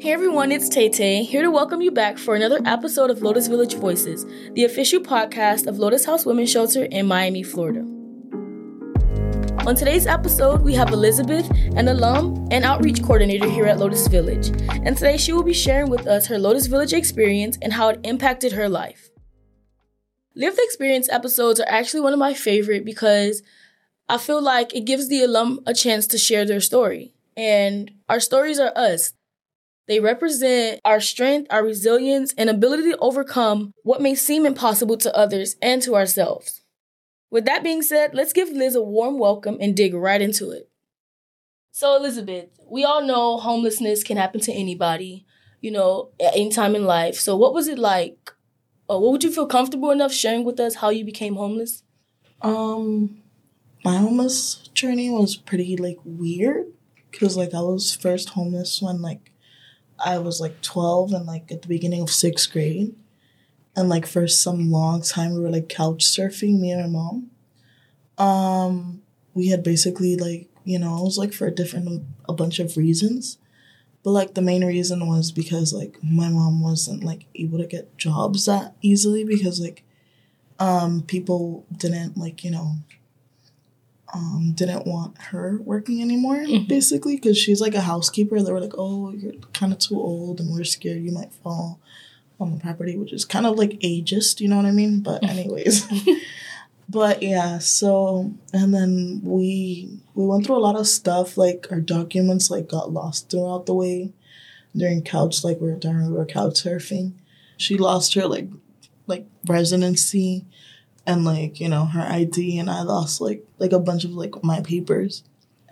Hey everyone, it's Tay Tay, here to welcome you back for another episode of Lotus Village Voices, the official podcast of Lotus House Women's Shelter in Miami, Florida. On today's episode, we have Elizabeth, an alum and outreach coordinator here at Lotus Village, and today she will be sharing with us her Lotus Village experience and how it impacted her life. Lived experience episodes are actually one of my favorite because I feel like it gives the alum a chance to share their story. And our stories are us. They represent our strength, our resilience, and ability to overcome what may seem impossible to others and to ourselves. With that being said, let's give Liz a warm welcome and dig right into it. So, Elizabeth, we all know homelessness can happen to anybody, you know, at any time in life. So, what was it like? Or what would you feel comfortable enough sharing with us how you became homeless? Um, my homeless journey was pretty like weird because like I was first homeless when like I was like 12 and like at the beginning of sixth grade. And like for some long time, we were like couch surfing, me and my mom. Um, we had basically like, you know, it was like for a different, a bunch of reasons. But like the main reason was because like my mom wasn't like able to get jobs that easily because like um people didn't like, you know, um, didn't want her working anymore, mm-hmm. basically, because she's like a housekeeper. They were like, oh, you're kind of too old and we're scared you might fall on the property, which is kind of like ageist, you know what I mean? But, anyways. but yeah, so, and then we, we went through a lot of stuff. Like, our documents, like, got lost throughout the way during couch, like, we were, during we were couch surfing. She lost her, like, like residency and like you know her id and i lost like like a bunch of like my papers.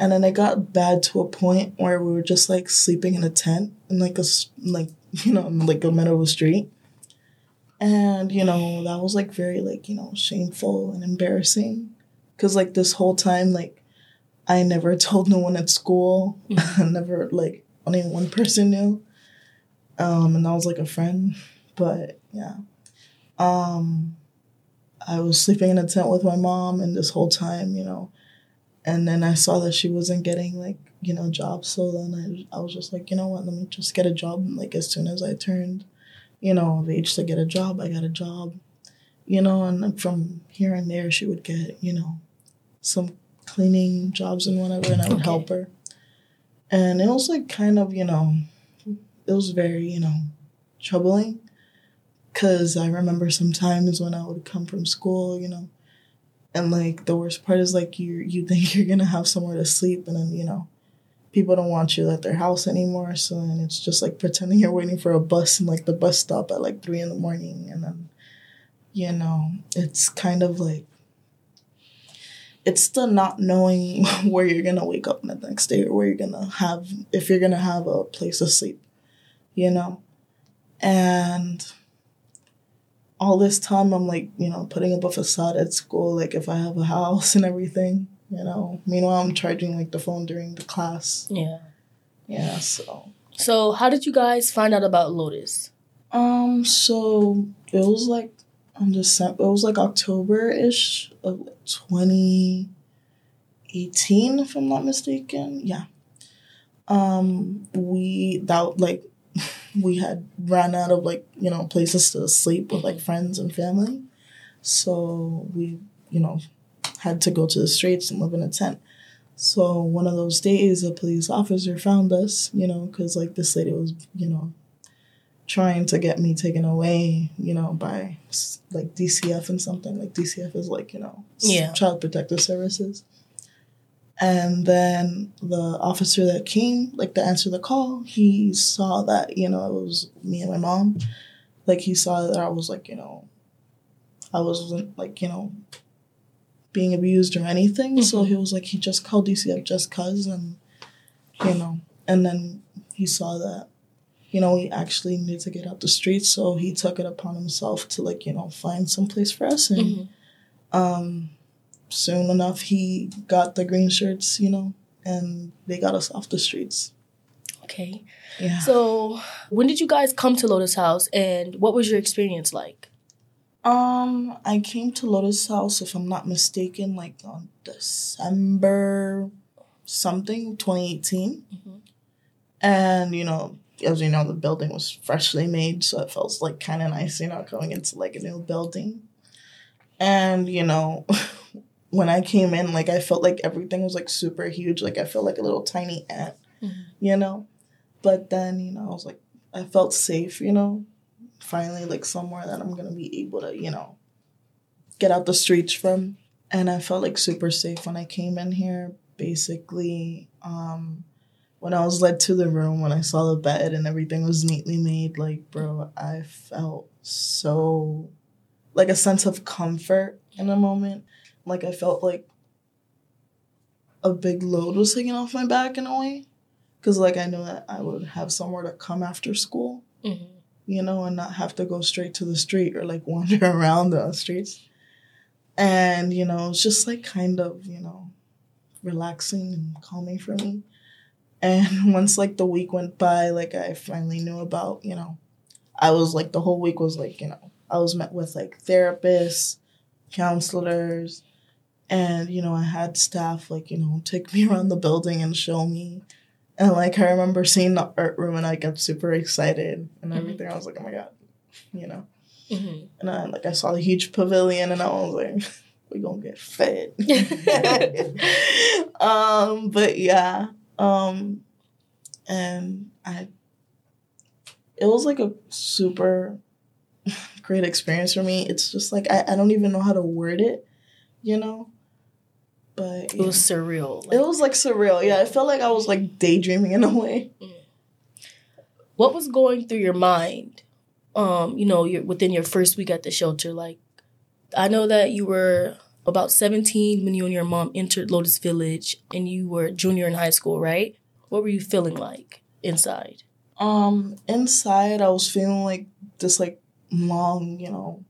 And then it got bad to a point where we were just like sleeping in a tent in like a like you know like a middle of a street. And you know that was like very like you know shameful and embarrassing. Because like this whole time like i never told no one at school. Mm-hmm. never like only one person knew. Um and that was like a friend. But yeah. Um I was sleeping in a tent with my mom, and this whole time, you know, and then I saw that she wasn't getting like you know jobs. So then I I was just like, you know what, let me just get a job. Like as soon as I turned, you know, of age to get a job, I got a job. You know, and from here and there, she would get you know, some cleaning jobs and whatever, and I would okay. help her. And it was like kind of you know, it was very you know, troubling Cause I remember sometimes when I would come from school, you know, and like the worst part is like you you think you're gonna have somewhere to sleep, and then you know, people don't want you at their house anymore. So then it's just like pretending you're waiting for a bus and like the bus stop at like three in the morning, and then, you know, it's kind of like it's the not knowing where you're gonna wake up the next day or where you're gonna have if you're gonna have a place to sleep, you know, and all this time I'm like, you know, putting up a facade at school, like if I have a house and everything, you know. Meanwhile, I'm charging like the phone during the class. Yeah. Yeah, so. So, how did you guys find out about Lotus? Um, so it was like on December, it was like October ish of 2018, if I'm not mistaken. Yeah. Um, we, that like, we had ran out of like you know places to sleep with like mm-hmm. friends and family. So we you know had to go to the streets and live in a tent. So one of those days a police officer found us you know because like this lady was you know trying to get me taken away you know by like dcf and something. Like dcf is like you know yeah. child protective services and then the officer that came, like to answer the call, he saw that, you know, it was me and my mom. Like he saw that I was like, you know, I wasn't like, you know, being abused or anything. Mm-hmm. So he was like, he just called DCF just cuz and you know, and then he saw that, you know, we actually needed to get out the streets. So he took it upon himself to like, you know, find some place for us and mm-hmm. um soon enough he got the green shirts, you know, and they got us off the streets. Okay. Yeah. So, when did you guys come to Lotus House and what was your experience like? Um, I came to Lotus House if I'm not mistaken like on December something 2018. Mm-hmm. And, you know, as you know, the building was freshly made, so it felt like kind of nice, you know, going into like a new building. And you know, when I came in, like I felt like everything was like super huge. Like I felt like a little tiny ant, mm-hmm. you know. But then you know, I was like, I felt safe, you know. Finally, like somewhere that I'm gonna be able to, you know, get out the streets from. And I felt like super safe when I came in here. Basically, um, when I was led to the room, when I saw the bed and everything was neatly made, like, bro, I felt so like a sense of comfort in a moment. Like, I felt like a big load was taken off my back in a way. Cause, like, I knew that I would have somewhere to come after school, mm-hmm. you know, and not have to go straight to the street or like wander around the streets. And, you know, it's just like kind of, you know, relaxing and calming for me. And once like the week went by, like I finally knew about, you know, I was like the whole week was like, you know, I was met with like therapists, counselors, and you know, I had staff like, you know, take me around the building and show me. And like I remember seeing the art room and I got super excited and mm-hmm. everything. Mm-hmm. I was like, oh my god, you know. Mm-hmm. And I like I saw the huge pavilion and I was like, we gonna get fed. um, but yeah, um, and I, it was like a super great experience for me. It's just like, I, I don't even know how to word it, you know? But it was surreal. Like, it was like surreal. Yeah, it felt like I was like daydreaming in a way. Mm. What was going through your mind? Um, you know, you're within your first week at the shelter. Like, I know that you were about 17 when you and your mom entered Lotus Village and you were junior in high school, right? What were you feeling like inside? Um, inside I was feeling like this like long, you know,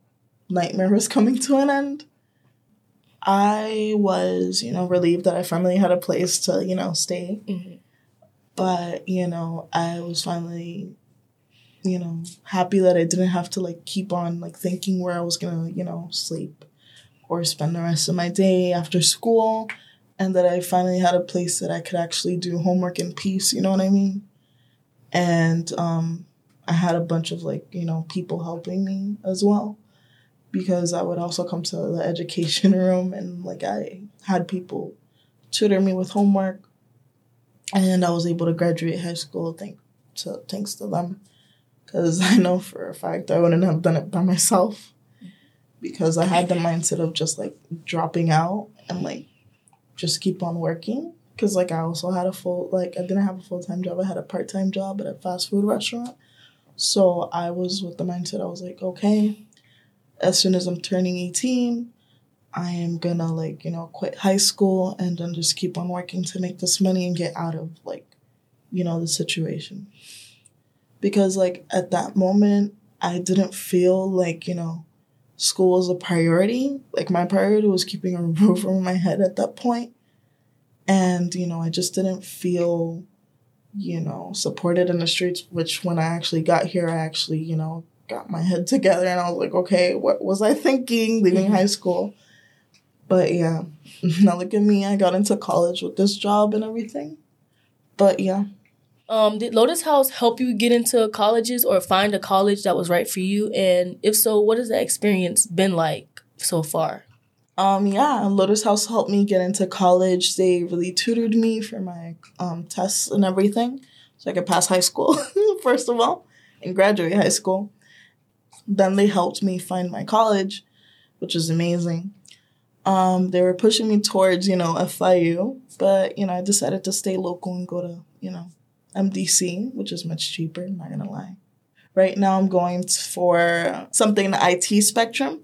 nightmare was coming to an end. I was, you know, relieved that I finally had a place to, you know, stay. Mm-hmm. But, you know, I was finally, you know, happy that I didn't have to like keep on like thinking where I was gonna, you know, sleep or spend the rest of my day after school and that I finally had a place that I could actually do homework in peace, you know what I mean? And um, I had a bunch of like, you know, people helping me as well because I would also come to the education room and like I had people tutor me with homework and I was able to graduate high school thank to, thanks to them because I know for a fact I wouldn't have done it by myself because I had the mindset of just like dropping out and like just keep on working. Cause like I also had a full like I didn't have a full time job. I had a part time job at a fast food restaurant. So I was with the mindset I was like, okay, as soon as I'm turning 18, I am gonna like, you know, quit high school and then just keep on working to make this money and get out of like, you know, the situation. Because like at that moment I didn't feel like, you know, school was a priority. Like my priority was keeping a roof over my head at that point. And, you know, I just didn't feel, you know, supported in the streets, which when I actually got here, I actually, you know, got my head together and I was like, okay, what was I thinking leaving mm-hmm. high school? But yeah, now look at me. I got into college with this job and everything. But yeah. Um, did Lotus House help you get into colleges or find a college that was right for you? And if so, what has that experience been like so far? Um, yeah, Lotus House helped me get into college. They really tutored me for my um, tests and everything so I could pass high school, first of all, and graduate high school. Then they helped me find my college, which was amazing. Um, they were pushing me towards, you know, FIU, but, you know, I decided to stay local and go to, you know, MDC, which is much cheaper, I'm not gonna lie. Right now, I'm going for something in the IT spectrum.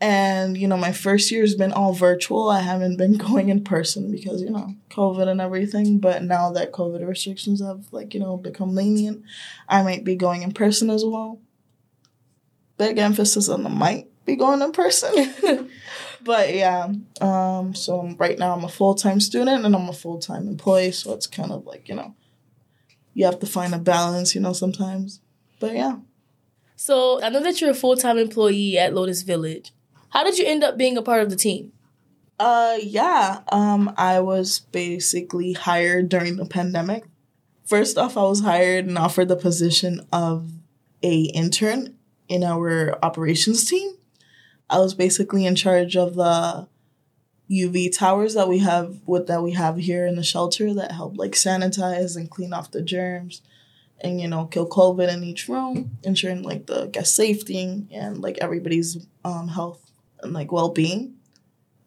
And, you know, my first year has been all virtual. I haven't been going in person because, you know, COVID and everything. But now that COVID restrictions have, like, you know, become lenient, I might be going in person as well. Big emphasis on the might be going in person. but yeah, um, so right now I'm a full time student and I'm a full time employee. So it's kind of like, you know, you have to find a balance, you know, sometimes. But yeah. So I know that you're a full time employee at Lotus Village. How did you end up being a part of the team? Uh yeah. Um I was basically hired during the pandemic. first off, I was hired and offered the position of a intern in our operations team. I was basically in charge of the UV towers that we have what that we have here in the shelter that help like sanitize and clean off the germs and you know kill COVID in each room, ensuring like the guest safety and like everybody's um, health and like well being.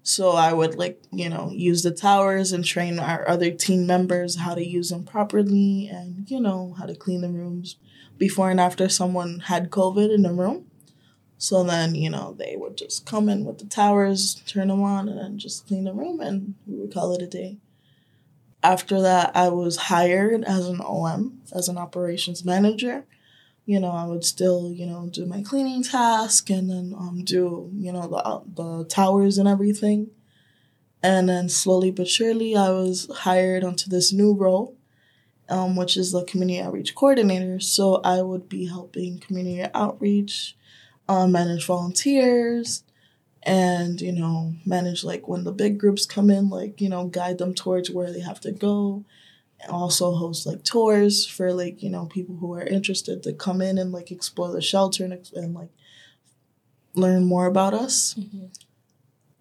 So I would like you know use the towers and train our other team members how to use them properly and you know how to clean the rooms before and after someone had COVID in the room. So then, you know, they would just come in with the towers, turn them on, and then just clean the room, and we would call it a day. After that, I was hired as an OM, as an operations manager. You know, I would still, you know, do my cleaning task and then um, do, you know, the, the towers and everything. And then slowly but surely, I was hired onto this new role, um, which is the community outreach coordinator. So I would be helping community outreach um, manage volunteers and you know manage like when the big groups come in like you know guide them towards where they have to go also host like tours for like you know people who are interested to come in and like explore the shelter and, and like learn more about us mm-hmm.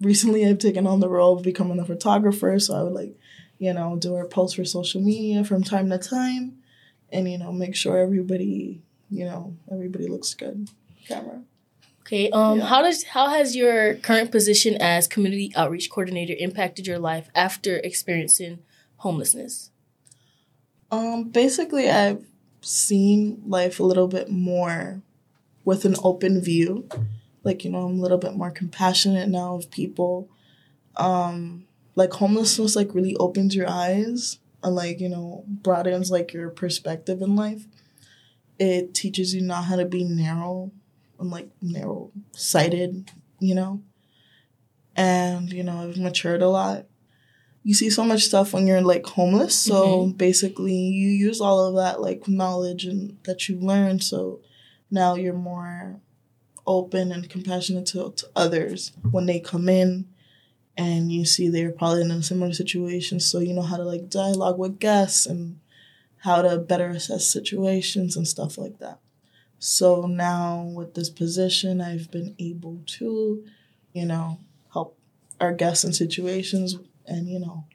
recently i've taken on the role of becoming a photographer so i would like you know do our posts for social media from time to time and you know make sure everybody you know everybody looks good camera Okay. Um. Yeah. How does how has your current position as community outreach coordinator impacted your life after experiencing homelessness? Um. Basically, I've seen life a little bit more with an open view. Like you know, I'm a little bit more compassionate now of people. Um. Like homelessness, like really opens your eyes and like you know broadens like your perspective in life. It teaches you not how to be narrow I'm like narrow sighted, you know? And, you know, I've matured a lot. You see so much stuff when you're like homeless. So mm-hmm. basically you use all of that like knowledge and that you learned. So now you're more open and compassionate to, to others when they come in and you see they're probably in a similar situation. So you know how to like dialogue with guests and how to better assess situations and stuff like that. So now with this position, I've been able to, you know, help our guests in situations. And, you know,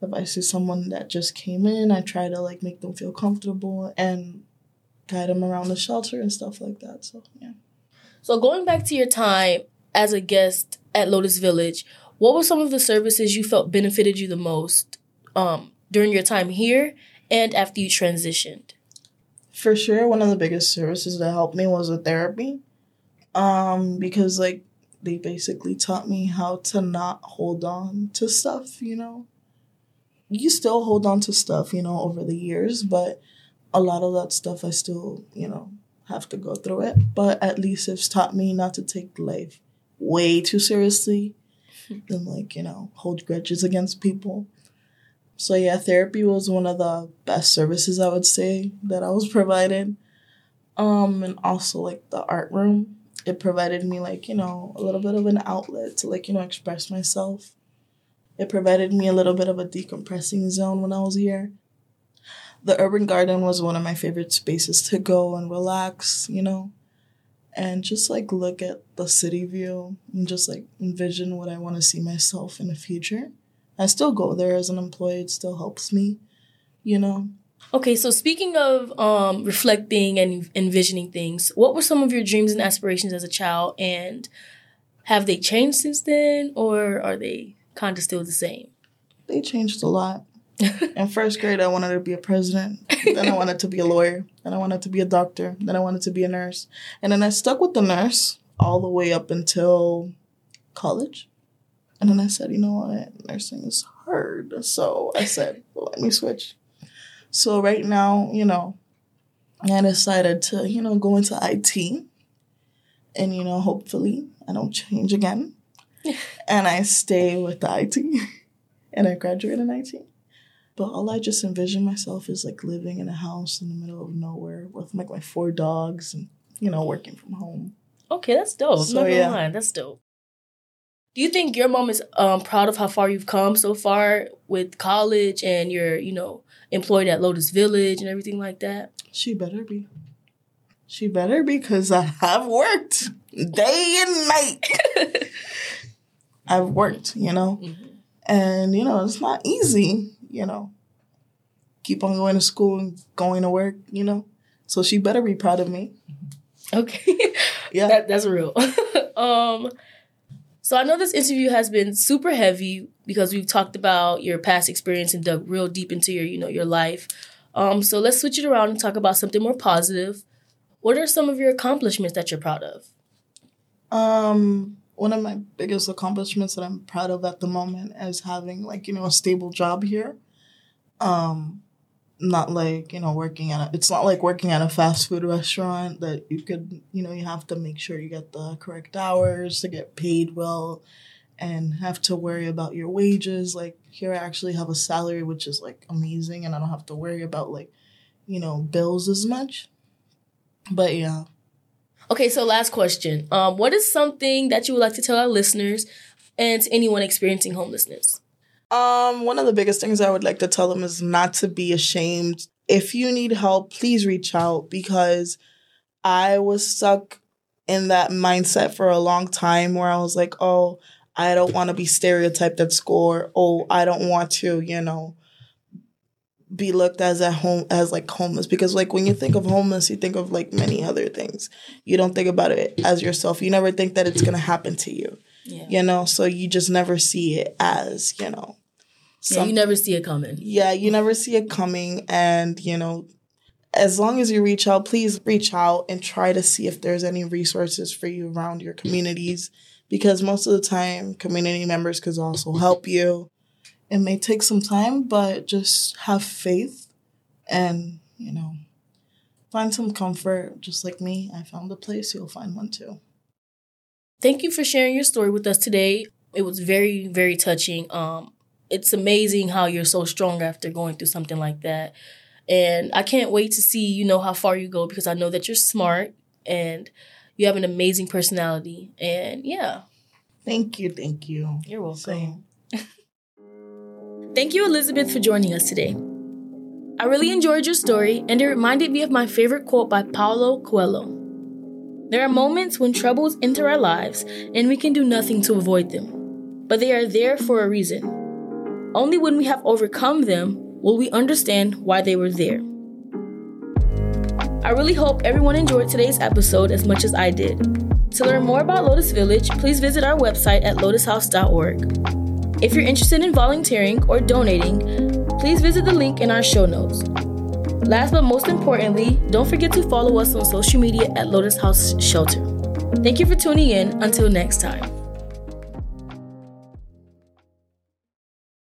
if I see someone that just came in, I try to like make them feel comfortable and guide them around the shelter and stuff like that. So, yeah. So going back to your time as a guest at Lotus Village, what were some of the services you felt benefited you the most um, during your time here and after you transitioned? for sure one of the biggest services that helped me was a therapy um because like they basically taught me how to not hold on to stuff you know? You still hold on to stuff you know over the years but a lot of that stuff i still you know have to go through it. But at least it's taught me not to take life way too seriously and like you know hold grudges against people. So yeah, therapy was one of the best services I would say that I was provided. Um, and also like the art room, it provided me like you know a little bit of an outlet to like you know express myself. It provided me a little bit of a decompressing zone when I was here. The urban garden was one of my favorite spaces to go and relax, you know, and just like look at the city view and just like envision what I want to see myself in the future. I still go there as an employee. It still helps me, you know. Okay, so speaking of um, reflecting and envisioning things, what were some of your dreams and aspirations as a child, and have they changed since then, or are they kind of still the same? They changed a lot. In first grade, I wanted to be a president. then I wanted to be a lawyer. Then I wanted to be a doctor. Then I wanted to be a nurse. And then I stuck with the nurse all the way up until college. And then I said, you know what, nursing is hard. So I said, well, let me switch. So right now, you know, I decided to, you know, go into IT. And, you know, hopefully I don't change again. and I stay with the IT. and I graduate in IT. But all I just envision myself is like living in a house in the middle of nowhere with like my four dogs and, you know, working from home. Okay, that's dope. So, yeah. That's dope. Do you think your mom is um, proud of how far you've come so far with college and you're, you know, employed at Lotus Village and everything like that? She better be. She better because I have worked day and night. I've worked, you know, mm-hmm. and you know it's not easy, you know. Keep on going to school and going to work, you know. So she better be proud of me. Okay, yeah, that, that's real. um, so I know this interview has been super heavy because we've talked about your past experience and dug real deep into your, you know, your life. Um, so let's switch it around and talk about something more positive. What are some of your accomplishments that you're proud of? Um, one of my biggest accomplishments that I'm proud of at the moment is having like, you know, a stable job here. Um, not like you know working at a, it's not like working at a fast food restaurant that you could you know you have to make sure you get the correct hours to get paid well and have to worry about your wages. Like here i actually have a salary which is like amazing and i don't have to worry about like you know bills as much. But yeah. Okay so last question. Um what is something that you would like to tell our listeners and to anyone experiencing homelessness um, one of the biggest things I would like to tell them is not to be ashamed. If you need help, please reach out because I was stuck in that mindset for a long time where I was like, oh, I don't want to be stereotyped at school. oh, I don't want to, you know, be looked as at home as like homeless because like when you think of homeless you think of like many other things you don't think about it as yourself you never think that it's to happen to you yeah. You know, so you just never see it as, you know, yeah, you never see it coming. Yeah, you never see it coming. And, you know, as long as you reach out, please reach out and try to see if there's any resources for you around your communities because most of the time, community members could also help you. It may take some time, but just have faith and, you know, find some comfort. Just like me, I found a place, you'll find one too. Thank you for sharing your story with us today. It was very, very touching. Um, it's amazing how you're so strong after going through something like that. And I can't wait to see, you know, how far you go because I know that you're smart and you have an amazing personality. And yeah. Thank you. Thank you. You're welcome. thank you, Elizabeth, for joining us today. I really enjoyed your story, and it reminded me of my favorite quote by Paulo Coelho. There are moments when troubles enter our lives and we can do nothing to avoid them, but they are there for a reason. Only when we have overcome them will we understand why they were there. I really hope everyone enjoyed today's episode as much as I did. To learn more about Lotus Village, please visit our website at lotushouse.org. If you're interested in volunteering or donating, please visit the link in our show notes. Last but most importantly, don't forget to follow us on social media at Lotus House Shelter. Thank you for tuning in. Until next time.